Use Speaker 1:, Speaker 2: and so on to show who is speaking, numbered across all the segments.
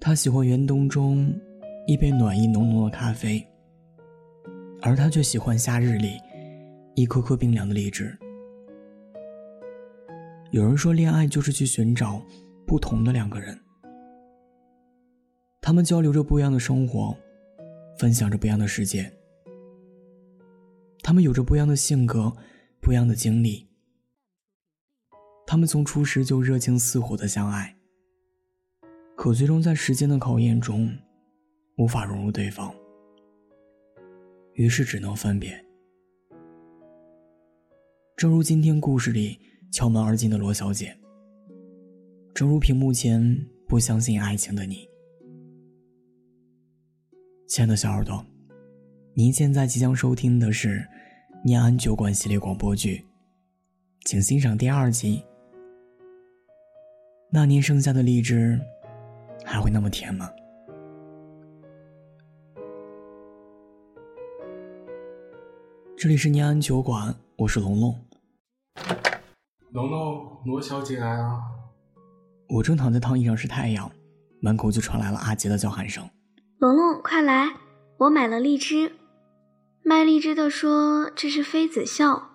Speaker 1: 他喜欢严冬中一杯暖意浓浓的咖啡，而他却喜欢夏日里一颗颗冰凉的荔枝。有人说，恋爱就是去寻找不同的两个人，他们交流着不一样的生活，分享着不一样的世界，他们有着不一样的性格，不一样的经历，他们从初识就热情似火的相爱。可最终在时间的考验中，无法融入对方，于是只能分别。正如今天故事里敲门而进的罗小姐，正如屏幕前不相信爱情的你。亲爱的小耳朵，您现在即将收听的是《念安酒馆》系列广播剧，请欣赏第二集。那年剩下的荔枝。还会那么甜吗？这里是念安酒馆，我是龙龙。
Speaker 2: 龙龙，罗小姐来了。
Speaker 1: 我正躺在躺椅上晒太阳，门口就传来了阿杰的叫喊声：“
Speaker 3: 龙龙，快来！我买了荔枝。卖荔枝的说这是妃子笑，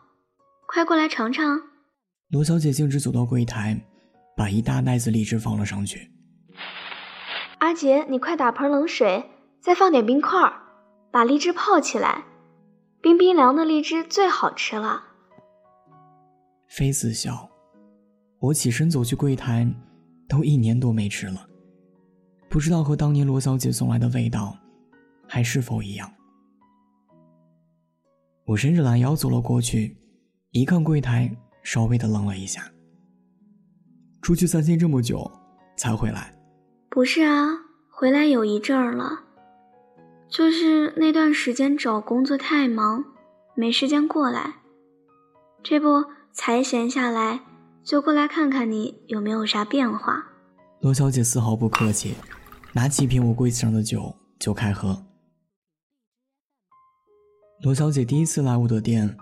Speaker 3: 快过来尝尝。”
Speaker 1: 罗小姐径直走到柜台，把一大袋子荔枝放了上去。
Speaker 3: 阿杰，你快打盆冷水，再放点冰块，把荔枝泡起来。冰冰凉的荔枝最好吃了。
Speaker 1: 妃子笑，我起身走去柜台，都一年多没吃了，不知道和当年罗小姐送来的味道，还是否一样。我伸着懒腰走了过去，一看柜台，稍微的愣了一下。出去散心这么久，才回来。
Speaker 3: 不是啊，回来有一阵儿了，就是那段时间找工作太忙，没时间过来。这不才闲下来，就过来看看你有没有啥变化。
Speaker 1: 罗小姐丝毫不客气，拿起一瓶我柜子上的酒就开喝。罗小姐第一次来我的店，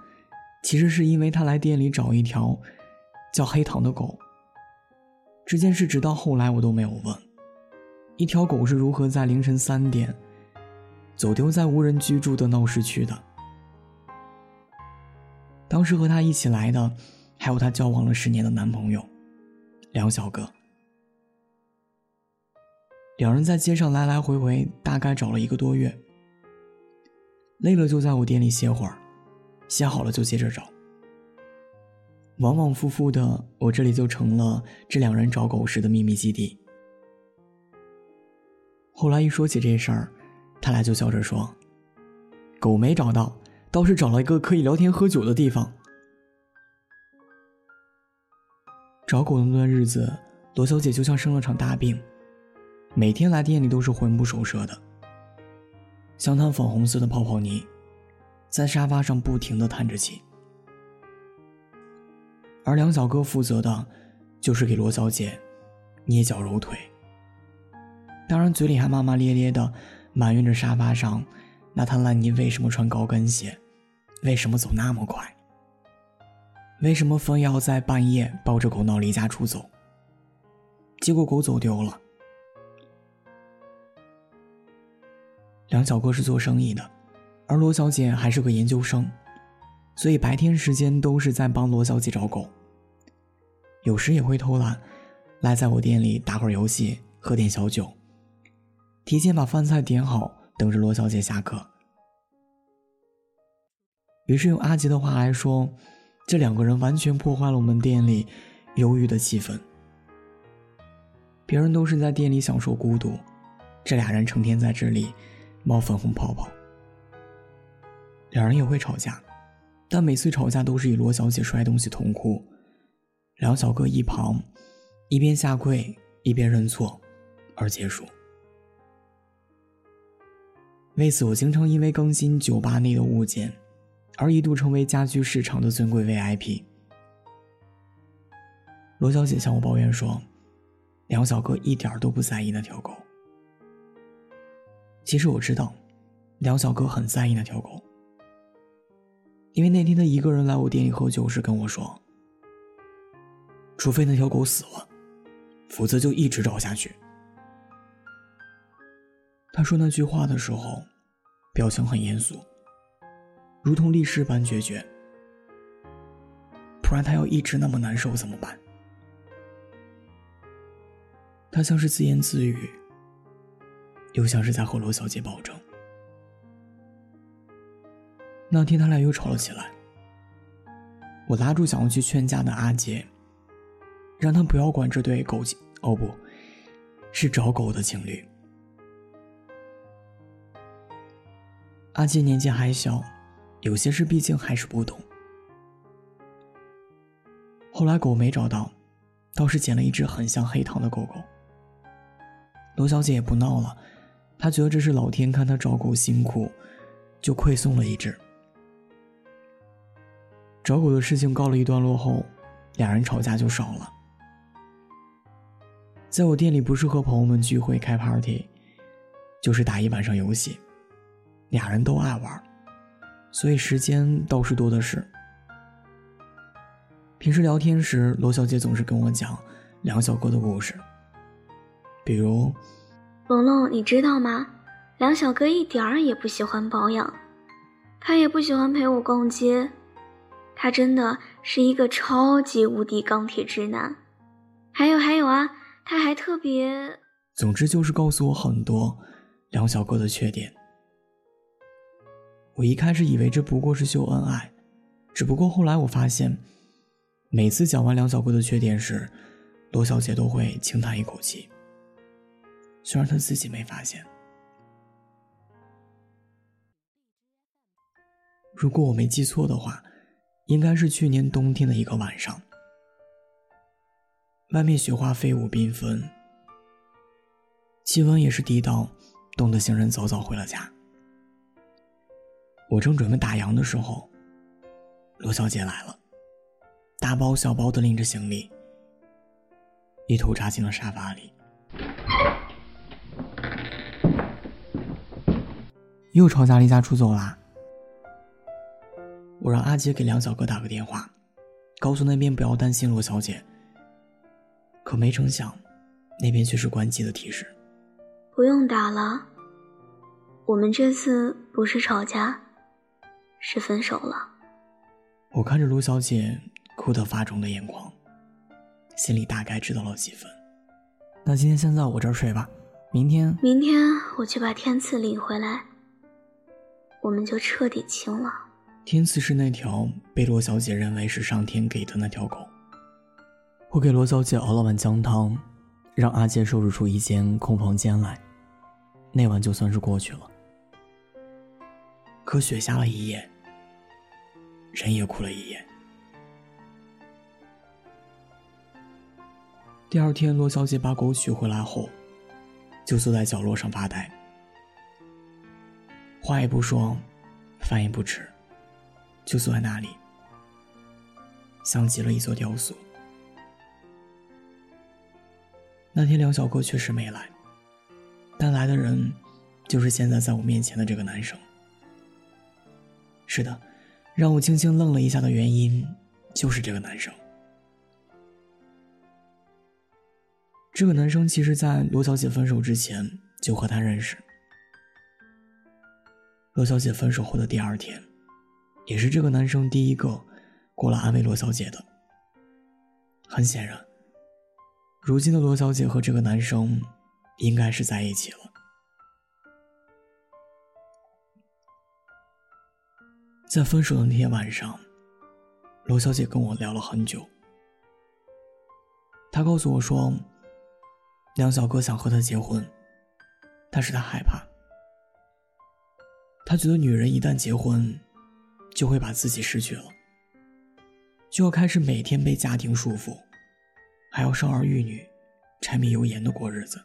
Speaker 1: 其实是因为她来店里找一条叫黑糖的狗。这件事直到后来我都没有问。一条狗是如何在凌晨三点走丢在无人居住的闹市区的？当时和他一起来的，还有他交往了十年的男朋友梁小哥。两人在街上来来回回，大概找了一个多月。累了就在我店里歇会儿，歇好了就接着找。往往复复的，我这里就成了这两人找狗时的秘密基地。后来一说起这事儿，他俩就笑着说：“狗没找到，倒是找了一个可以聊天喝酒的地方。”找狗的那段日子，罗小姐就像生了场大病，每天来店里都是魂不守舍的，像滩粉红色的泡泡泥，在沙发上不停的叹着气。而梁小哥负责的，就是给罗小姐捏脚揉腿。当然，嘴里还骂骂咧咧的埋怨着沙发上那滩烂泥为什么穿高跟鞋，为什么走那么快，为什么非要在半夜抱着狗闹离家出走。结果狗走丢了。梁小哥是做生意的，而罗小姐还是个研究生，所以白天时间都是在帮罗小姐找狗。有时也会偷懒，赖在我店里打会儿游戏，喝点小酒。提前把饭菜点好，等着罗小姐下课。于是用阿杰的话来说，这两个人完全破坏了我们店里忧郁的气氛。别人都是在店里享受孤独，这俩人成天在这里冒粉红泡泡。两人也会吵架，但每次吵架都是以罗小姐摔东西痛哭，梁小哥一旁一边下跪一边认错而结束。为此，我经常因为更新酒吧内的物件，而一度成为家居市场的尊贵 VIP。罗小姐向我抱怨说：“梁小哥一点都不在意那条狗。”其实我知道，梁小哥很在意那条狗，因为那天他一个人来我店里喝酒时跟我说：“除非那条狗死了，否则就一直找下去。他说那句话的时候，表情很严肃，如同立誓般决绝。不然他要一直那么难受怎么办？他像是自言自语，又像是在和罗小姐保证。那天他俩又吵了起来，我拉住想要去劝架的阿杰，让他不要管这对狗情哦不，是找狗的情侣。阿杰年纪还小，有些事毕竟还是不懂。后来狗没找到，倒是捡了一只很像黑糖的狗狗。罗小姐也不闹了，她觉得这是老天看她找狗辛苦，就馈送了一只。找狗的事情告了一段落后，俩人吵架就少了。在我店里，不是和朋友们聚会开 party，就是打一晚上游戏，俩人都爱玩，所以时间倒是多的是。平时聊天时，罗小姐总是跟我讲梁小哥的故事，比如，
Speaker 3: 龙龙，你知道吗？梁小哥一点儿也不喜欢保养，他也不喜欢陪我逛街。他真的是一个超级无敌钢铁直男，还有还有啊，他还特别……
Speaker 1: 总之就是告诉我很多梁小哥的缺点。我一开始以为这不过是秀恩爱，只不过后来我发现，每次讲完梁小哥的缺点时，罗小姐都会轻叹一口气，虽然她自己没发现。如果我没记错的话。应该是去年冬天的一个晚上，外面雪花飞舞缤纷，气温也是低到冻得行人早早回了家。我正准备打烊的时候，罗小姐来了，大包小包的拎着行李，一头扎进了沙发里，又吵架离家出走啦。我让阿杰给梁小哥打个电话，告诉那边不要担心罗小姐。可没成想，那边却是关机的提示。
Speaker 3: 不用打了，我们这次不是吵架，是分手了。
Speaker 1: 我看着卢小姐哭得发肿的眼眶，心里大概知道了几分。那今天先在我这儿睡吧，明天
Speaker 3: 明天我去把天赐领回来，我们就彻底清了。
Speaker 1: 天赐是那条被罗小姐认为是上天给的那条狗。我给罗小姐熬了碗姜汤，让阿杰收拾出一间空房间来，那晚就算是过去了。可雪下了一夜，人也哭了一夜。第二天，罗小姐把狗取回来后，就坐在角落上发呆，话也不说，饭也不吃。就坐在那里，像极了一座雕塑。那天梁小哥确实没来，但来的人就是现在在我面前的这个男生。是的，让我轻轻愣了一下的原因就是这个男生。这个男生其实，在罗小姐分手之前就和她认识。罗小姐分手后的第二天。也是这个男生第一个过来安慰罗小姐的。很显然，如今的罗小姐和这个男生应该是在一起了。在分手的那天晚上，罗小姐跟我聊了很久。她告诉我说，梁小哥想和她结婚，但是她害怕。她觉得女人一旦结婚，就会把自己失去了，就要开始每天被家庭束缚，还要生儿育女、柴米油盐的过日子。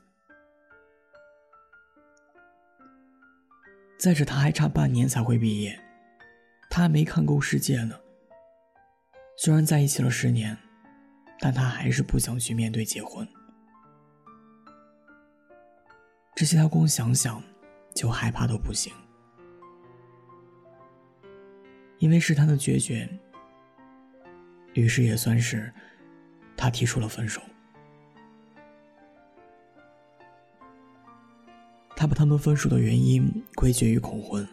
Speaker 1: 再者，他还差半年才会毕业，他还没看够世界呢。虽然在一起了十年，但他还是不想去面对结婚。这些他光想想就害怕到不行。因为是他的决绝，于是也算是他提出了分手。他把他们分手的原因归结于恐婚，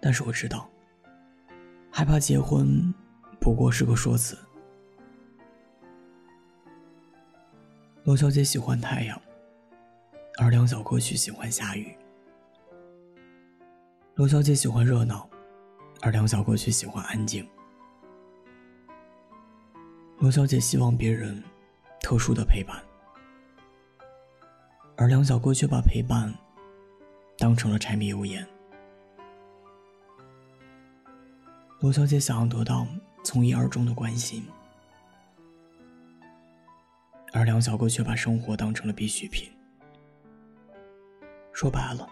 Speaker 1: 但是我知道，害怕结婚不过是个说辞。罗小姐喜欢太阳，而梁小哥却喜欢下雨。罗小姐喜欢热闹，而梁小哥却喜欢安静。罗小姐希望别人特殊的陪伴。而梁小哥却把陪伴当成了柴米油盐。罗小姐想要得到从一而终的关心，而梁小哥却把生活当成了必需品。说白了，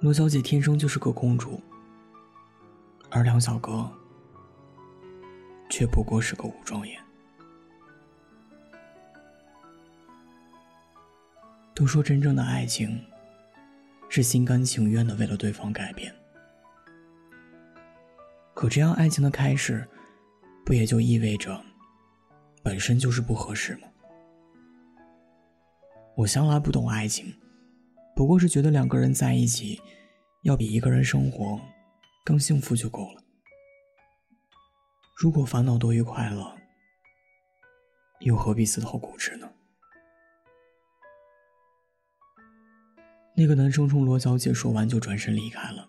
Speaker 1: 罗小姐天生就是个公主，而梁小哥却不过是个武状元。都说真正的爱情是心甘情愿的为了对方改变，可这样爱情的开始，不也就意味着本身就是不合适吗？我向来不懂爱情，不过是觉得两个人在一起，要比一个人生活更幸福就够了。如果烦恼多于快乐，又何必自讨苦吃呢？那个男生冲罗小姐说完就转身离开了，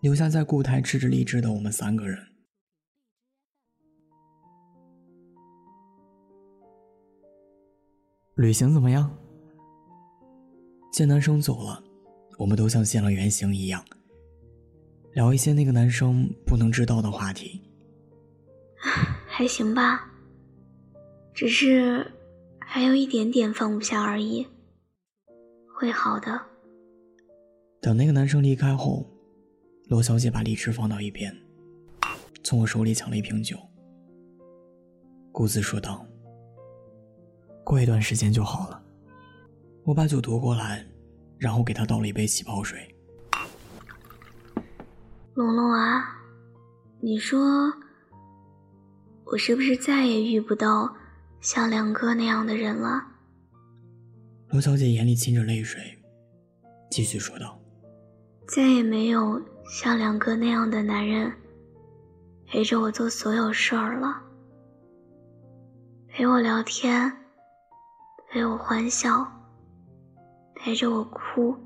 Speaker 1: 留下在固台吃着荔枝的我们三个人。旅行怎么样？见男生走了，我们都像现了原形一样，聊一些那个男生不能知道的话题。
Speaker 3: 还行吧，只是还有一点点放不下而已。会好的。
Speaker 1: 等那个男生离开后，罗小姐把荔枝放到一边，从我手里抢了一瓶酒，顾自说道：“过一段时间就好了。”我把酒夺过来，然后给他倒了一杯气泡水。
Speaker 3: 龙龙啊，你说，我是不是再也遇不到像梁哥那样的人了？
Speaker 1: 罗小姐眼里噙着泪水，继续说道：“
Speaker 3: 再也没有像梁哥那样的男人陪着我做所有事儿了，陪我聊天，陪我欢笑，陪着我哭，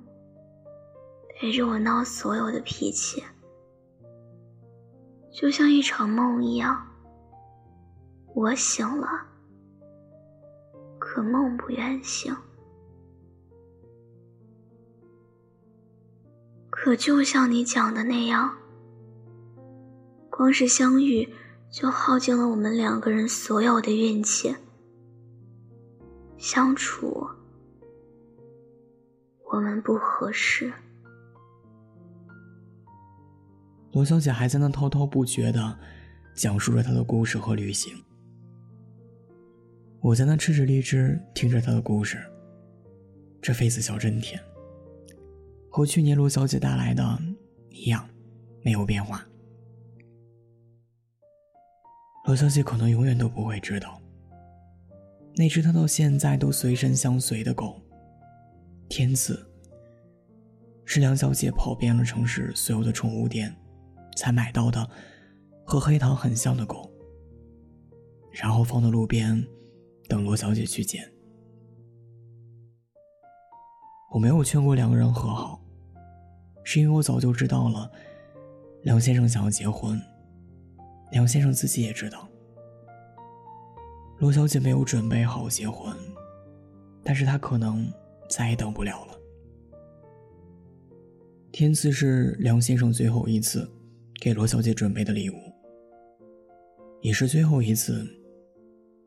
Speaker 3: 陪着我闹所有的脾气，就像一场梦一样。我醒了，可梦不愿醒。”可就像你讲的那样，光是相遇就耗尽了我们两个人所有的运气。相处，我们不合适。
Speaker 1: 罗小姐还在那滔滔不绝的讲述着她的故事和旅行，我在那吃着荔枝，听着她的故事。这妃子笑真甜。和去年罗小姐带来的一样，没有变化。罗小姐可能永远都不会知道，那只她到现在都随身相随的狗，天赐，是梁小姐跑遍了城市所有的宠物店，才买到的，和黑糖很像的狗，然后放到路边，等罗小姐去捡。我没有劝过两个人和好。是因为我早就知道了，梁先生想要结婚。梁先生自己也知道，罗小姐没有准备好结婚，但是她可能再也等不了了。天赐是梁先生最后一次给罗小姐准备的礼物，也是最后一次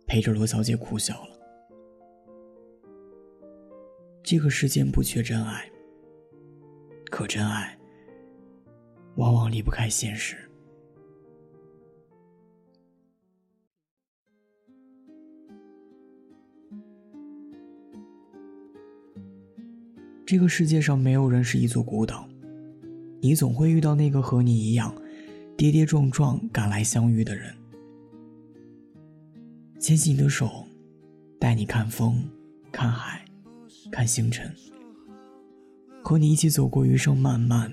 Speaker 1: 陪着罗小姐哭笑了。这个世间不缺真爱。可真爱，往往离不开现实。这个世界上没有人是一座孤岛，你总会遇到那个和你一样跌跌撞撞赶来相遇的人。牵起你的手，带你看风，看海，看星辰，和你一起走过余生漫漫，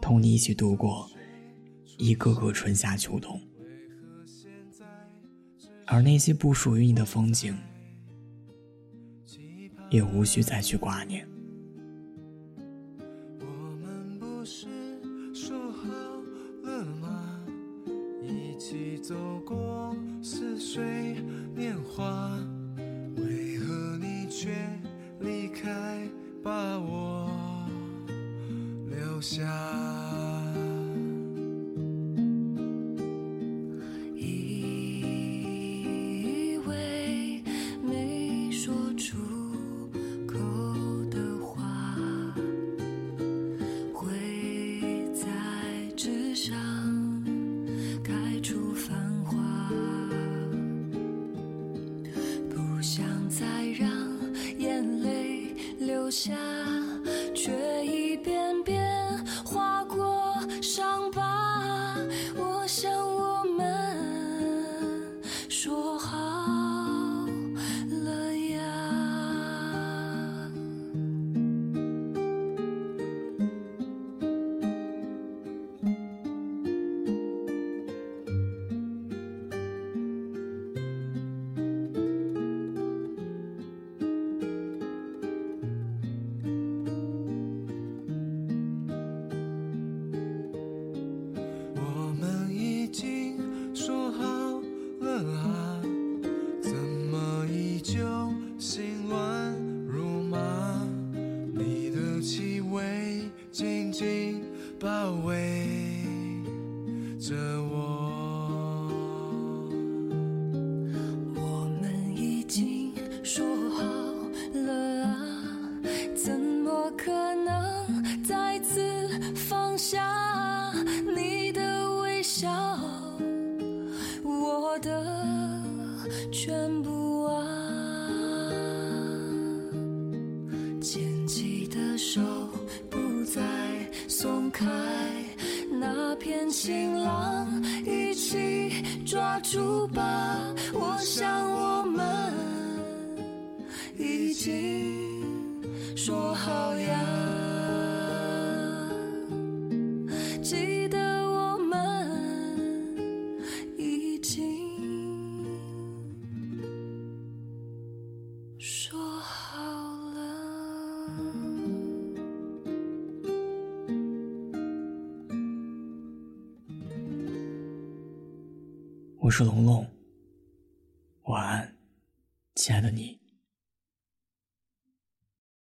Speaker 1: 同你一起度过一个个春夏秋冬。而那些不属于你的风景，也无需再去挂念。
Speaker 4: 全说好呀，记得我
Speaker 5: 们已经。说好了。
Speaker 1: 我是龙龙。晚安，亲爱的你。